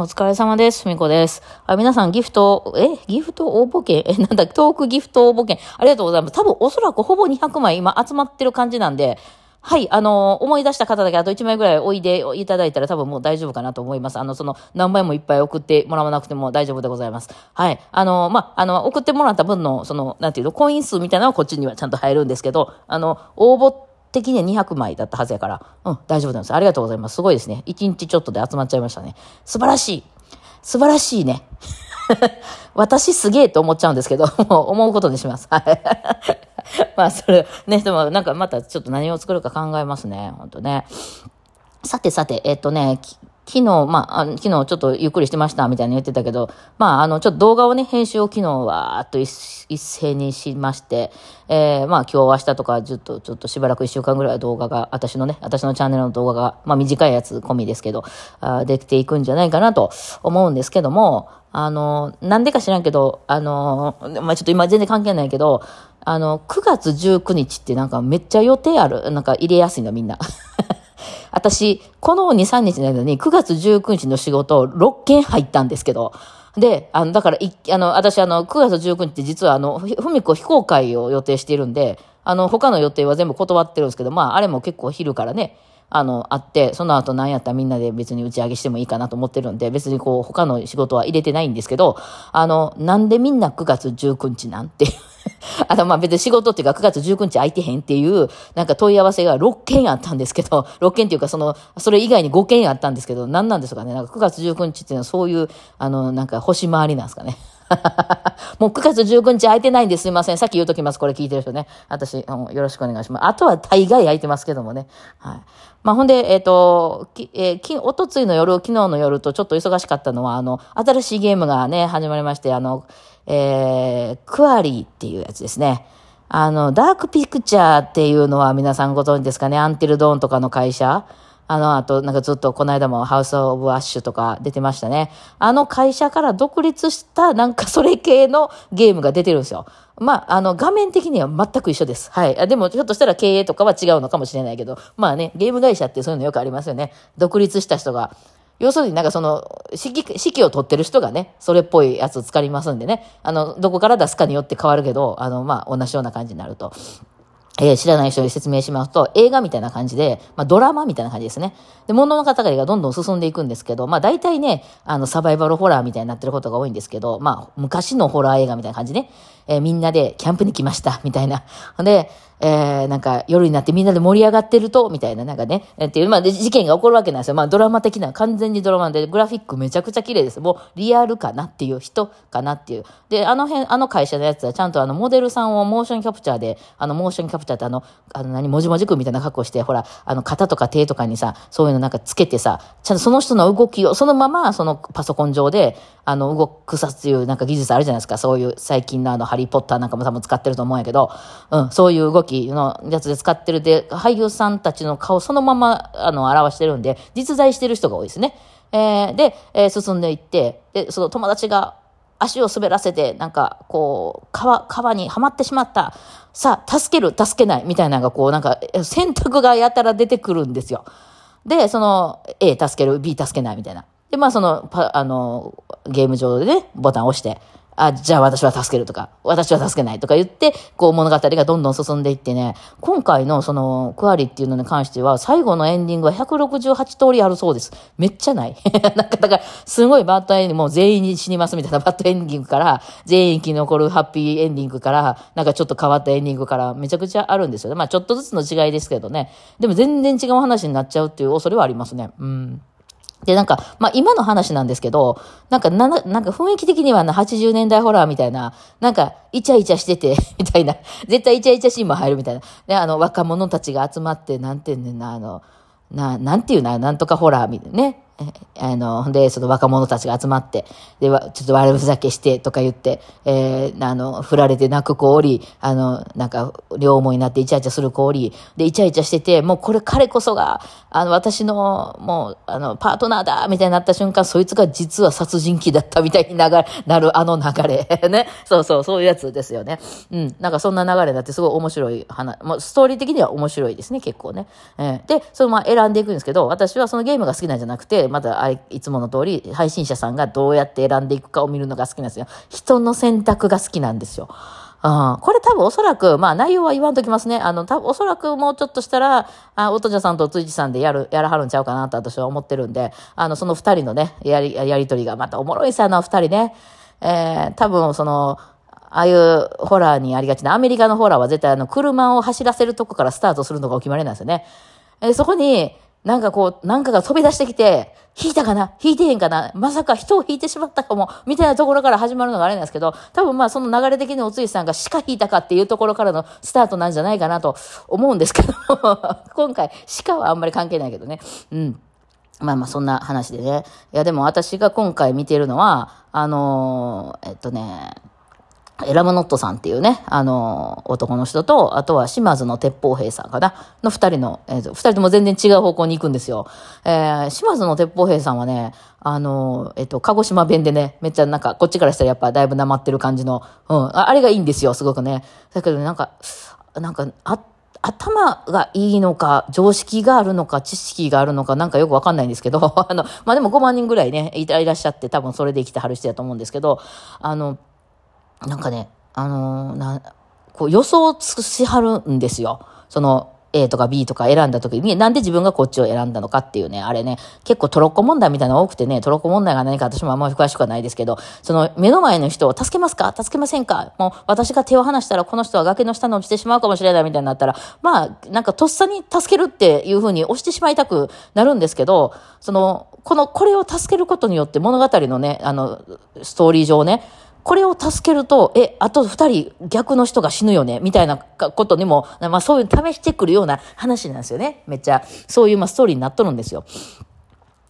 お疲れ様です。ふみこです。あ、皆さんギフト、え？ギフト応募券？え、なんだ、トークギフト応募券？ありがとうございます。多分おそらくほぼ200枚今集まってる感じなんで、はい、あの思い出した方だけあと1枚ぐらいおいでいただいたら多分もう大丈夫かなと思います。あの、その、何枚もいっぱい送ってもらわなくても大丈夫でございます。はい。あのまあ、あの、送ってもらった分の、その、なんていうの、コイン数みたいなのはこっちにはちゃんと入るんですけど、あの、応募的には200枚だったはずやから、うん、大丈夫なんです。ありがとうございます。すごいですね。1日ちょっとで集まっちゃいましたね。素晴らしい。素晴らしいね。私すげえと思っちゃうんですけど、もう思うことにします。はい。まあ、それ、ね、でもなんかまたちょっと何を作るか考えますね。本当ね。さてさて、えっとね、昨日、まあ、昨日ちょっとゆっくりしてましたみたいに言ってたけど、まあ、あの、ちょっと動画をね、編集を昨日は、っと一斉にしまして、えー、まあ、今日明日とか、ずっと、ちょっとしばらく一週間ぐらい動画が、私のね、私のチャンネルの動画が、まあ、短いやつ込みですけど、あできていくんじゃないかなと思うんですけども、あの、なんでか知らんけど、あの、まあ、ちょっと今全然関係ないけど、あの、9月19日ってなんかめっちゃ予定ある？なんか入れやすいのみんな。私、この2、3日の間に9月19日の仕事6件入ったんですけど、で、あの、だから、あの、私、あの、9月19日って実は、あの、ふみこ非公開を予定しているんで、あの、他の予定は全部断ってるんですけど、まあ、あれも結構昼からね、あの、あって、その後何やったらみんなで別に打ち上げしてもいいかなと思ってるんで、別にこう、他の仕事は入れてないんですけど、あの、なんでみんな9月19日なんて あの、まあ別に仕事っていうか9月19日空いてへんっていう、なんか問い合わせが6件あったんですけど、6件っていうかその、それ以外に5件あったんですけど、何なんですかね？なんか9月19日っていうのはそういう、あの、なんか星回りなんですかね？もう9月19日空いてないんですいません。さっき言うときます。これ聞いてる人ね。私、うん、よろしくお願いします。あとは大概空いてますけどもね。はい。まあ、ほんで、えっ、ー、と、き、えー、おとついの夜、昨日の夜とちょっと忙しかったのは、あの、新しいゲームがね、始まりまして、あの、えー、クアリーっていうやつですね。あの、ダークピクチャーっていうのは皆さんご存知ですかね？アンティルドーンとかの会社。あの、あと、なんかずっとこの間もハウスオブアッシュとか出てましたね。あの会社から独立したなんかそれ系のゲームが出てるんですよ。まあ、あの、画面的には全く一緒です。はい。でも、ひょっとしたら経営とかは違うのかもしれないけど、まあね、ゲーム会社ってそういうのよくありますよね。独立した人が。要するになんかその、指揮、指揮を取ってる人がね、それっぽいやつを使いますんでね、あの、どこから出すかによって変わるけど、あの、まあ、同じような感じになると。えー、知らない人に説明しますと、映画みたいな感じで、まあ、ドラマみたいな感じですね。で、物の語りがどんどん進んでいくんですけど、まあ、大体ね、あの、サバイバルホラーみたいになってることが多いんですけど、まあ、昔のホラー映画みたいな感じね。えー、みんなでキャンプに来ました、みたいな。で、えー、なんか夜になってみんなで盛り上がってると、みたいな、なんかね、えー、っていう、まあ、事件が起こるわけなんですよ。まあ、ドラマ的な、完全にドラマで、グラフィックめちゃくちゃ綺麗です。もう、リアルかなっていう、人かなっていう。で、あの辺、あの会社のやつは、ちゃんとあの、モデルさんをモーションキャプチャーで、あの、モーションキャプチャーってあの、あの、何、もじもじくんみたいな格好して、ほら、あの、肩とか手とかにさ、そういうのなんかつけてさ、ちゃんとその人の動きを、そのまま、そのパソコン上で、あの、動くさっていうなんか技術あるじゃないですか。そういう、最近のあの、ハリーポッターなんかも多分使ってると思うんやけど、うん、そういう動きのやつで使ってるで、俳優さんたちの顔そのまま、あの、表してるんで、実在してる人が多いですね。えー、で、えー、進んでいって、で、その友達が足を滑らせて、なんか、こう、川、川にはまってしまった。さあ、助ける、助けない、みたいなのが、こう、なんか、選択がやたら出てくるんですよ。で、その、A 助ける、B 助けない、みたいな。で、まあ、その、パあの、ゲーム上でね、ボタンを押して、あ、じゃあ私は助けるとか、私は助けないとか言って、こう物語がどんどん進んでいってね、今回のそのクアリっていうのに関しては、最後のエンディングは168通りあるそうです。めっちゃない なんか、だから、すごいバッドエンディング、もう全員に死にますみたいな バッドエンディングから、全員生き残るハッピーエンディングから、なんかちょっと変わったエンディングから、めちゃくちゃあるんですよね。まあちょっとずつの違いですけどね。でも全然違う話になっちゃうっていう恐れはありますね。うん。で、なんか、まあ、今の話なんですけど、なんか、な、なんか雰囲気的にはな、80年代ホラーみたいな、なんか、イチャイチャしてて みたいな、絶対イチャイチャシーンも入るみたいな。で、あの、若者たちが集まって、なんて言うねんな、あの、な、なんていうな、なんとかホラーみたいなね。あの、で、その若者たちが集まって、で、ちょっと悪ふざけしてとか言って、えー、あの、振られて泣く子おり、あの、なんか、両思いになってイチャイチャする子おり、で、イチャイチャしてて、もうこれ彼こそが、あの、私の、もう、あの、パートナーだみたいになった瞬間、そいつが実は殺人鬼だったみたいにななる、あの流れ。ね。そうそう、そういうやつですよね。うん。なんかそんな流れになって、すごい面白い話、もうストーリー的には面白いですね、結構ね。えー、で、そのまま選んでいくんですけど、私はそのゲームが好きなんじゃなくて、またいつもの通り、配信者さんがどうやって選んでいくかを見るのが好きなんですよ。人の選択が好きなんですよ。うん、これ多分おそらく、まあ内容は言わんときますね。あの、多分おそらくもうちょっとしたら、あ、おとじゃさんとついじさんでやる、やらはるんちゃうかなと私は思ってるんで、あの、その二人のね、やり、やりとりがまたおもろいさ、あの二人ね。えー、多分その、ああいうホラーにありがちな、アメリカのホラーは絶対あの、車を走らせるとこからスタートするのがお決まりなんですよね。えー、そこに、なんかこう、なんかが飛び出してきて、引いたかな？引いてへんかな？まさか人を引いてしまったかも？みたいなところから始まるのがあれなんですけど、多分まあその流れ的におついさんが鹿引いたかっていうところからのスタートなんじゃないかなと思うんですけど、今回鹿はあんまり関係ないけどね。うん。まあまあそんな話でね。いやでも私が今回見てるのは、あのー、えっとね、エラムノットさんっていうね、あの、男の人と、あとは島津の鉄砲兵さんかな、の二人の、えー、二人とも全然違う方向に行くんですよ。えー、島津の鉄砲兵さんはね、あの、えっ、と、鹿児島弁でね、めっちゃなんか、こっちからしたらやっぱだいぶなまってる感じの、うん、あれがいいんですよ、すごくね。だけど、なんか、なんか、あ、頭がいいのか、常識があるのか、知識があるのか、なんかよくわかんないんですけど、あの、まあ、でも5万人ぐらいね、いらっしゃって、多分それで生きてはる人やと思うんですけど、あの、なんかね、あのー、な、こう予想しはるんですよ。その、A とか B とか選んだ時に、なんで自分がこっちを選んだのかっていうね、あれね、結構トロッコ問題みたいなの多くてね、トロッコ問題が何か私もあんまり詳しくはないですけど、その目の前の人を助けますか？助けませんか？もう私が手を離したらこの人は崖の下に落ちてしまうかもしれないみたいになったら、まあ、なんかとっさに助けるっていうふうに押してしまいたくなるんですけど、その、この、これを助けることによって物語のね、あの、ストーリー上ね、これを助けると、え、あと二人逆の人が死ぬよね、みたいなことにも、まあそういう試してくるような話なんですよね。めっちゃ、そういうまあストーリーになっとるんですよ。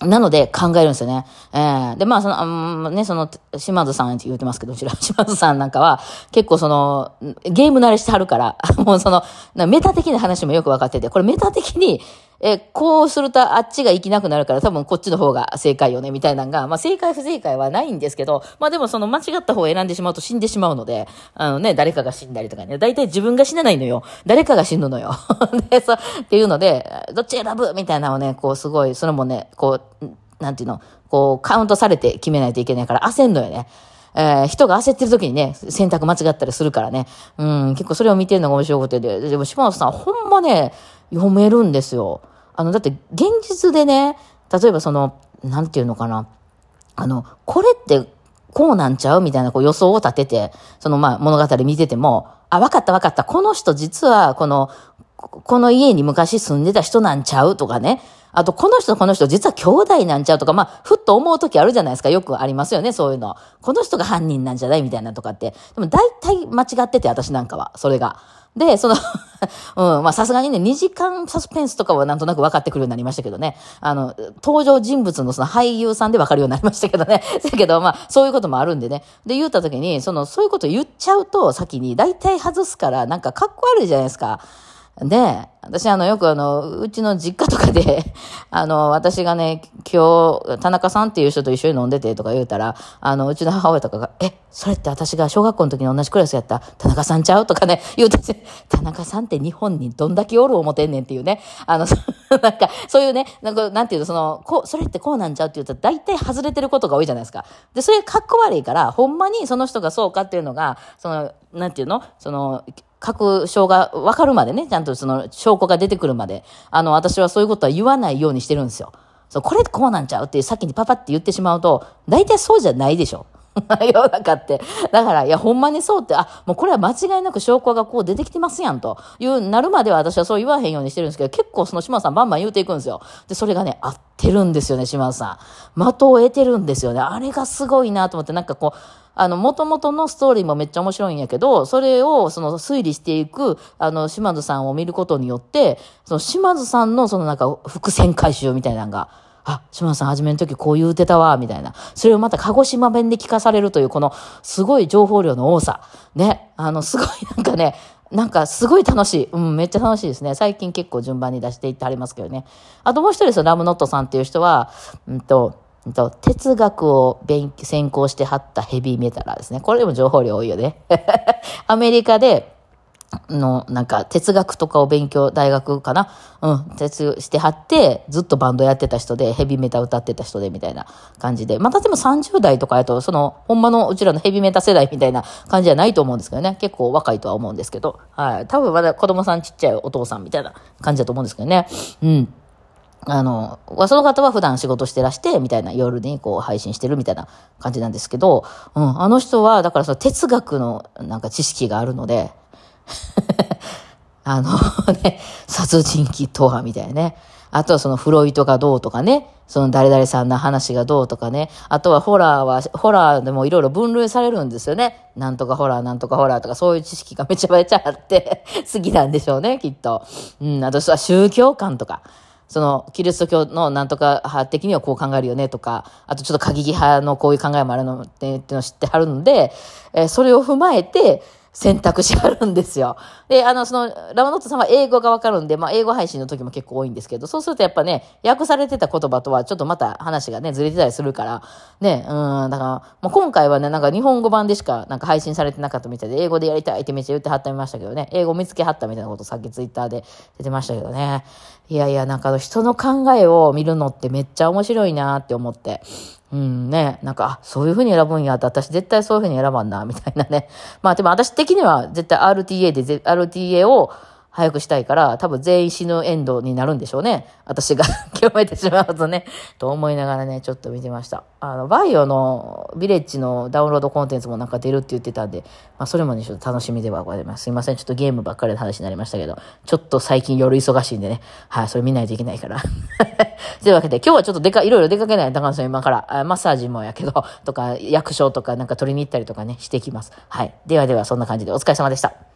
なので考えるんですよね。えー、で、まあ、その、うん、ね、その、島津さんって言ってますけど、うちら、島津さんなんかは、結構その、ゲーム慣れしてはるから、もうその、メタ的な話もよくわかってて、これメタ的に、え、こうするとあっちが生きなくなるから多分こっちの方が正解よね、みたいなのが、まあ正解不正解はないんですけど、まあでもその間違った方を選んでしまうと死んでしまうので、あのね、誰かが死んだりとかね、大体自分が死なないのよ。誰かが死ぬのよ。で、そう、っていうので、どっち選ぶみたいなのをね、こうすごい、それもね、こう、なんていうの、こうカウントされて決めないといけないから焦んのよね。えー、人が焦ってる時にね、選択間違ったりするからね。うん、結構それを見てるのが面白くてで、でも島本さんほんまね、読めるんですよ。あの、だって現実でね、例えばその、なんていうのかな。あの、これってこうなんちゃう？みたいなこう予想を立てて、そのまあ物語見てても、あ、わかったわかった。この人実はこの、この家に昔住んでた人なんちゃう？とかね。あと、この人この人実は兄弟なんちゃう？とか、まあ、ふっと思う時あるじゃないですか。よくありますよね、そういうの。この人が犯人なんじゃない？みたいなとかって。でも大体間違ってて、私なんかは、それが。で、その うん、まあさすがにね、2時間サスペンスとかはなんとなく分かってくるようになりましたけどね。あの、登場人物のその俳優さんで分かるようになりましたけどね。だけど、まあ、そういうこともあるんでね。で、言った時に、その、そういうこと言っちゃうと、先に、大体外すから、なんかかっこ悪いじゃないですか。で、私あの、よくあの、うちの実家とかで、あの、私がね、今日、田中さんっていう人と一緒に飲んでてとか言うたら、あの、うちの母親とかが、え、それって私が小学校の時に同じクラスやった？田中さんちゃう？とかね、言うて、田中さんって日本にどんだけおる思てんねんっていうね、あの、なんか、そういうね、なんか、なんていうの、その、こう、それってこうなんちゃうって言うと、大体外れてることが多いじゃないですか。で、それかっこ悪いから、ほんまにその人がそうかっていうのが、その、なんていうの？その、確証が分かるまでね、ちゃんとその証拠が出てくるまで、あの、私はそういうことは言わないようにしてるんですよ。そう、これこうなんちゃうって先にパパって言ってしまうと、大体そうじゃないでしょ。世の中って。だから、いや、ほんまにそうって、あ、もうこれは間違いなく証拠がこう出てきてますやんという、なるまでは私はそう言わへんようにしてるんですけど、結構その島田さんバンバン言うていくんですよ。で、それがね、合ってるんですよね、島田さん。的を得てるんですよね。あれがすごいなと思って、なんかこう、あの、元々のストーリーもめっちゃ面白いんやけど、それを、その、推理していく、あの、島津さんを見ることによって、その、島津さんの、そのなんか、伏線回収みたいなのが、あ、島津さん初めの時こう言うてたわ、みたいな。それをまた鹿児島弁で聞かされるという、この、すごい情報量の多さ。ね。あの、すごいなんかね、なんかすごい楽しい。うん、めっちゃ楽しいですね。最近結構順番に出していってありますけどね。あともう一人ですよ、ラムノットさんっていう人は、うんと、と哲学を勉強専攻してはったヘビーメタラーですね。これでも情報量多いよね。アメリカで、の、なんか、哲学とかを勉強、大学かな？うん、哲してはって、ずっとバンドやってた人で、ヘビメタ歌ってた人で、みたいな感じで。またでも30代とかやと、その、ほんまのうちらのヘビメタ世代みたいな感じじゃないと思うんですけどね。結構若いとは思うんですけど。はい。多分まだ子供さんちっちゃいお父さんみたいな感じだと思うんですけどね。うん。あの、その方は普段仕事してらして、みたいな夜にこう配信してるみたいな感じなんですけど、うん、あの人は、だからその哲学のなんか知識があるので、あのね、殺人鬼とはみたいなね。あとはそのフロイトがどうとかね。その誰々さんの話がどうとかね。あとはホラーは、ホラーでもいろいろ分類されるんですよね。なんとかホラー、なんとかホラーとかそういう知識がめちゃめちゃあって 好きなんでしょうね、きっと。うん、あとは宗教観とか。その、キリスト教のなんとか派的にはこう考えるよねとか、あとちょっと過激派のこういう考えもあるのっての知ってはるので、えー、それを踏まえて、選択肢あるんですよ。で、あの、その、ラマノットさんは英語がわかるんで、まあ、英語配信の時も結構多いんですけど、そうするとやっぱね、訳されてた言葉とはちょっとまた話がね、ずれてたりするから、ね、うん、だから、もう今回はね、なんか日本語版でしかなんか配信されてなかったみたいで、英語でやりたいってめっちゃ言ってはったみましたけどね、英語見つけはったみたいなことさっきツイッターで出てましたけどね。いやいや、なんか人の考えを見るのってめっちゃ面白いなって思って。うんね、なんか、そういうふうに選ぶんやって、私絶対そういうふうに選ばんな、みたいなね。まあでも私的には絶対 RTA で、RTA を早くしたいから、多分全員死ぬエンドになるんでしょうね。私が 極めてしまうとね。と思いながらね、ちょっと見てました。あの、バイオのビレッジのダウンロードコンテンツもなんか出るって言ってたんで、まあそれもね、ちょっと楽しみではございます。すいません。ちょっとゲームばっかりの話になりましたけど、ちょっと最近夜忙しいんでね。はい、それ見ないといけないから。というわけで、今日はちょっとでか、いろいろ出かけない高野さん今から、マッサージもやけど、とか、役所とかなんか取りに行ったりとかね、していきます。はい。ではでは、そんな感じでお疲れ様でした。